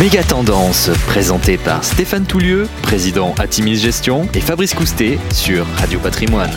Méga Tendance, présenté par Stéphane Toulieu, président Atimis Gestion, et Fabrice Coustet sur Radio Patrimoine.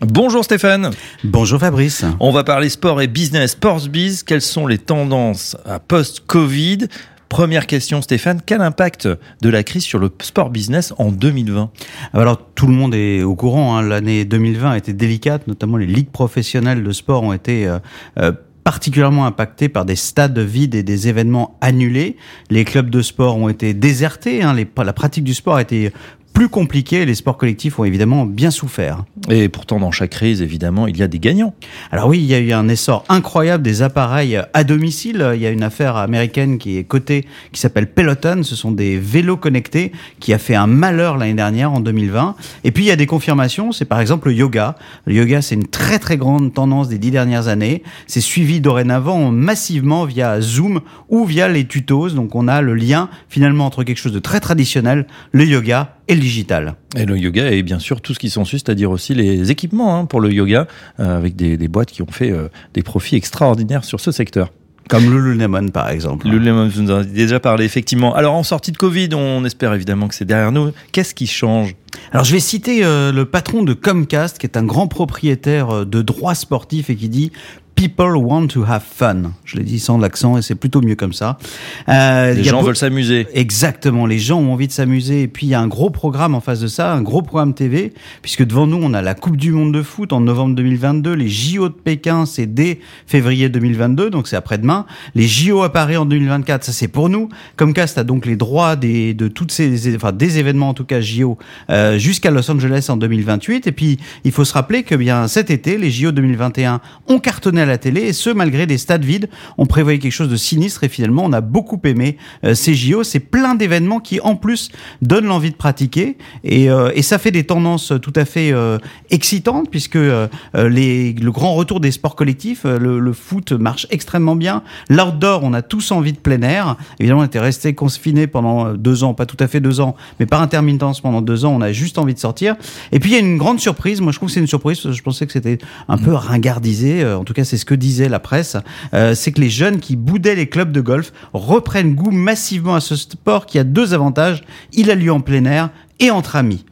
Bonjour Stéphane. Bonjour Fabrice. On va parler sport et business, sports biz. Quelles sont les tendances à post-Covid? Première question, Stéphane, quel impact de la crise sur le sport business en 2020 Alors tout le monde est au courant, hein. l'année 2020 a été délicate, notamment les ligues professionnelles de sport ont été euh, euh, particulièrement impactées par des stades vides et des événements annulés. Les clubs de sport ont été désertés, hein. la pratique du sport a été plus compliqué. Les sports collectifs ont évidemment bien souffert. Et pourtant, dans chaque crise, évidemment, il y a des gagnants. Alors oui, il y a eu un essor incroyable des appareils à domicile. Il y a une affaire américaine qui est cotée, qui s'appelle Peloton. Ce sont des vélos connectés qui a fait un malheur l'année dernière, en 2020. Et puis, il y a des confirmations. C'est par exemple le yoga. Le yoga, c'est une très, très grande tendance des dix dernières années. C'est suivi dorénavant massivement via Zoom ou via les tutos. Donc, on a le lien finalement entre quelque chose de très traditionnel, le yoga, et le digital. Et le yoga et bien sûr tout ce qui s'ensuit, c'est-à-dire aussi les équipements hein, pour le yoga, euh, avec des, des, boîtes qui ont fait euh, des profits extraordinaires sur ce secteur. Comme Lululemon, par exemple. Lululemon, vous en avez déjà parlé, effectivement. Alors, en sortie de Covid, on espère évidemment que c'est derrière nous. Qu'est-ce qui change? Alors, je vais citer euh, le patron de Comcast, qui est un grand propriétaire de droits sportifs et qui dit People want to have fun. Je l'ai dit sans l'accent et c'est plutôt mieux comme ça. Euh, les gens veulent s'amuser. Exactement, les gens ont envie de s'amuser. Et puis il y a un gros programme en face de ça, un gros programme TV, puisque devant nous on a la Coupe du Monde de foot en novembre 2022, les JO de Pékin c'est dès février 2022, donc c'est après-demain. Les JO à Paris en 2024, ça c'est pour nous. Comcast a donc les droits des, de toutes ces, enfin des événements en tout cas JO euh, jusqu'à Los Angeles en 2028. Et puis il faut se rappeler que bien cet été, les JO 2021 ont cartonné à la télé, et ce, malgré des stades vides. On prévoyait quelque chose de sinistre, et finalement, on a beaucoup aimé euh, ces JO. C'est plein d'événements qui, en plus, donnent l'envie de pratiquer, et, euh, ça fait des tendances tout à fait euh, excitantes, puisque les, le grand retour des sports collectifs, le, le foot marche extrêmement bien. L'outdoor, on a tous envie de plein air. Évidemment, on était resté confiné pendant deux ans, pas tout à fait deux ans, mais par intermittence pendant deux ans, on a juste envie de sortir. Et puis, il y a une grande surprise. Moi, je trouve que c'est une surprise, je pensais que c'était un peu ringardisé. En tout cas, c'est ce que disait la presse, euh, c'est que les jeunes qui boudaient les clubs de golf reprennent goût massivement à ce sport qui a deux avantages. Il a lieu en plein air et entre amis.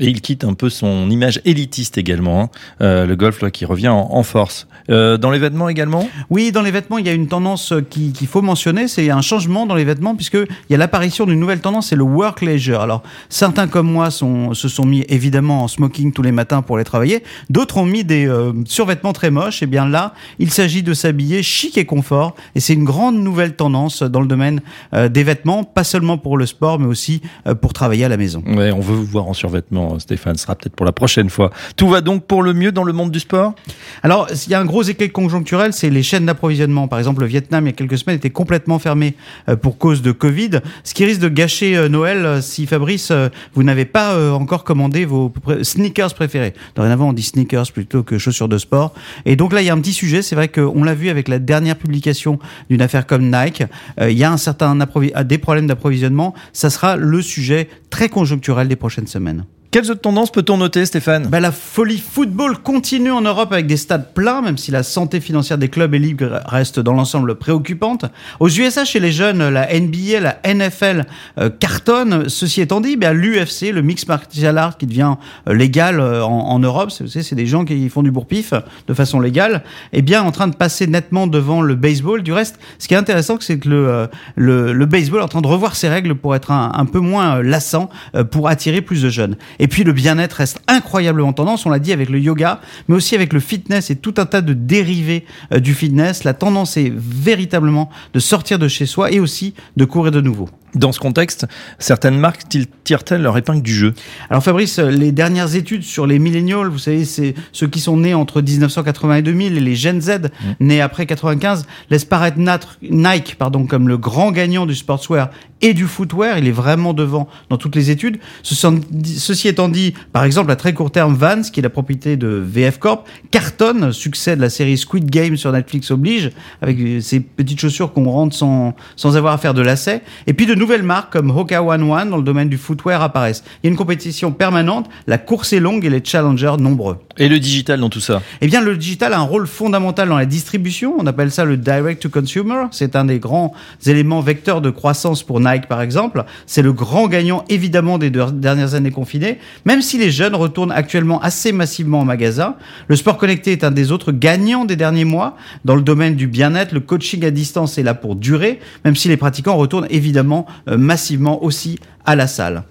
Et il quitte un peu son image élitiste également, hein. euh, le golf là, qui revient en, force. Euh, dans les vêtements également? Oui, dans les vêtements, il y a une tendance qu'il qui faut mentionner, c'est un changement dans les vêtements, puisqu'il y a l'apparition d'une nouvelle tendance, c'est le work leisure. Alors, certains comme moi sont, se sont mis évidemment en smoking tous les matins pour aller travailler, d'autres ont mis des euh, survêtements très moches, et bien là, il s'agit de s'habiller chic et confort, et c'est une grande nouvelle tendance dans le domaine euh, des vêtements, pas seulement pour le sport, mais aussi euh, pour travailler à la maison. Ouais, on veut vous voir en survêtement Stéphane. Sera peut-être pour la prochaine fois. Tout va donc pour le mieux dans le monde du sport? Alors, il y a un gros éclat conjoncturel, c'est les chaînes d'approvisionnement. Par exemple, le Vietnam, il y a quelques semaines, était complètement fermé euh, pour cause de Covid, ce qui risque de gâcher euh, Noël euh, si Fabrice, vous n'avez pas encore commandé vos sneakers préférés. Dorénavant, on dit sneakers plutôt que chaussures de sport. Et donc là, il y a un petit sujet. C'est vrai qu'on l'a vu avec la dernière publication d'une affaire comme Nike. Il y a un certain des problèmes d'approvisionnement. Ça sera le sujet très conjoncturel des prochaines semaines. Quelles autres tendances peut-on noter, Stéphane? Bah, La folie football continue en Europe avec des stades pleins, même si la santé financière des clubs et ligues reste dans l'ensemble préoccupante. Aux USA, chez les jeunes, la NBA, la NFL euh, cartonnent. Ceci étant dit, bah, l'UFC, le mix martial art qui devient euh, légal euh, en, Europe, c'est des gens qui font du bourpif de façon légale, est bien en train de passer nettement devant le baseball. Du reste, ce qui est intéressant, c'est que le, le, le, baseball est en train de revoir ses règles pour être un, un peu moins lassant, pour attirer plus de jeunes. Et puis le bien-être reste incroyablement tendance, on l'a dit avec le yoga, mais aussi avec le fitness et tout un tas de dérivés euh, du fitness. La tendance est véritablement de sortir de chez soi et aussi de courir de nouveau. Dans ce contexte, certaines marques tirent-elles leur épingle du jeu? Alors Fabrice, les dernières études sur les millennials, vous savez, c'est ceux qui sont nés entre 1980 et 2000, et les Gen Z, mmh. nés après 95, laissent paraître Nike pardon, comme le grand gagnant du sportswear et du footwear. Il est vraiment devant dans toutes les études. Ceci étant dit, par exemple, à très court terme, Vans, qui est la propriété de VF Corp, cartonne, succès de la série Squid Game sur Netflix oblige, avec ces petites chaussures qu'on rentre sans, sans avoir à faire de lacets. Et puis de nouvelles marques comme Hoka One One dans le domaine du footwear apparaissent. Il y a une compétition permanente, la course est longue et les challengers nombreux. Et le digital dans tout ça Eh bien, le digital a un rôle fondamental dans la distribution. On appelle ça le direct to consumer. C'est un des grands éléments vecteurs de croissance pour Nike, par exemple. C'est le grand gagnant, évidemment, des deux dernières années confinées. Même si les jeunes retournent actuellement assez massivement en magasin, le sport connecté est un des autres gagnants des derniers mois. Dans le domaine du bien-être, le coaching à distance est là pour durer, même si les pratiquants retournent évidemment massivement aussi à la salle.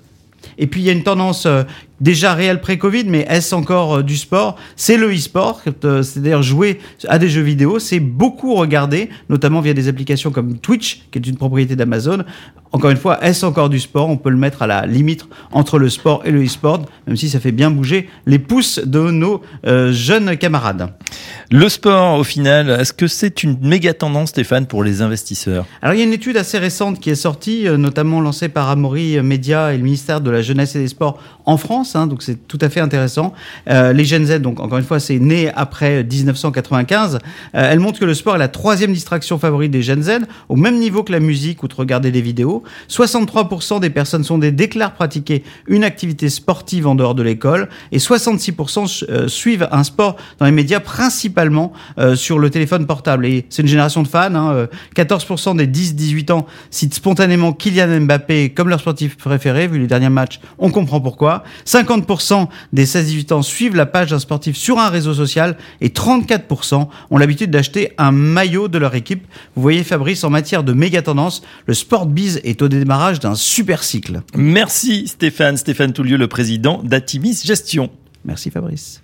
Et puis il y a une tendance euh, déjà réelle pré-Covid, mais est-ce encore euh, du sport? C'est le e-sport, euh, c'est-à-dire jouer à des jeux vidéo. C'est beaucoup regardé, notamment via des applications comme Twitch, qui est une propriété d'Amazon. Encore une fois, est-ce encore du sport? On peut le mettre à la limite entre le sport et le e-sport, même si ça fait bien bouger les pouces de nos euh, jeunes camarades. Le sport, au final, est-ce que c'est une méga tendance, Stéphane, pour les investisseurs? Alors, il y a une étude assez récente qui est sortie, notamment lancée par Amaury Média et le ministère de la Jeunesse et des Sports en France, hein, donc c'est tout à fait intéressant. Euh, les Gen Z, donc encore une fois, c'est né après 1995. Euh, elle montre que le sport est la troisième distraction favorite des Gen Z, au même niveau que la musique ou de regarder des vidéos. 63% des personnes sont des déclarent pratiquer une activité sportive en dehors de l'école et 66% euh, suivent un sport dans les médias, principalement euh, sur le téléphone portable. Et c'est une génération de fans. Hein, 14% des 10-18 ans citent spontanément Kylian Mbappé comme leur sportif préféré, vu les derniers matchs. On comprend pourquoi. 50% des 16-18 ans suivent la page d'un sportif sur un réseau social et 34% ont l'habitude d'acheter un maillot de leur équipe. Vous voyez Fabrice, en matière de méga tendance, le sport biz est au démarrage d'un super cycle. Merci Stéphane, Stéphane Toulieu, le président d'Atimis Gestion. Merci Fabrice.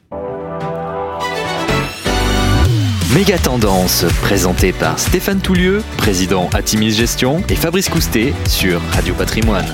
Méga Tendance, présenté par Stéphane Toulieu, président Atimis Gestion, et Fabrice Coustet sur Radio Patrimoine.